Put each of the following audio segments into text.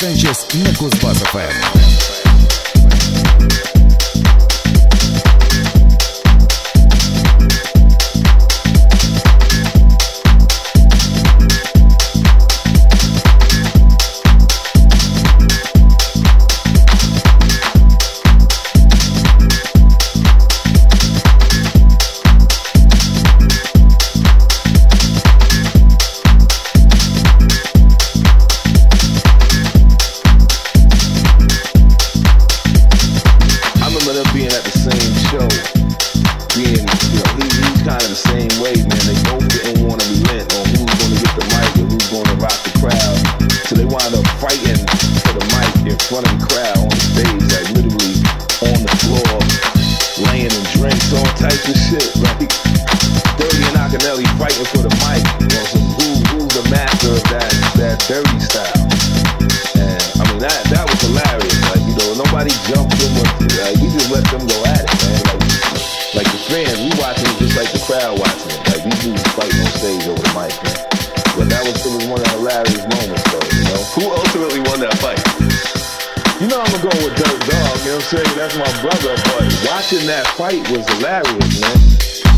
Санчес на Кузбасс-ФМ. that's my brother. But watching that fight was hilarious, man.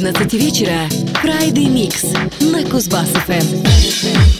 11 вечера Friday Mix на Кузбасс-ФМ.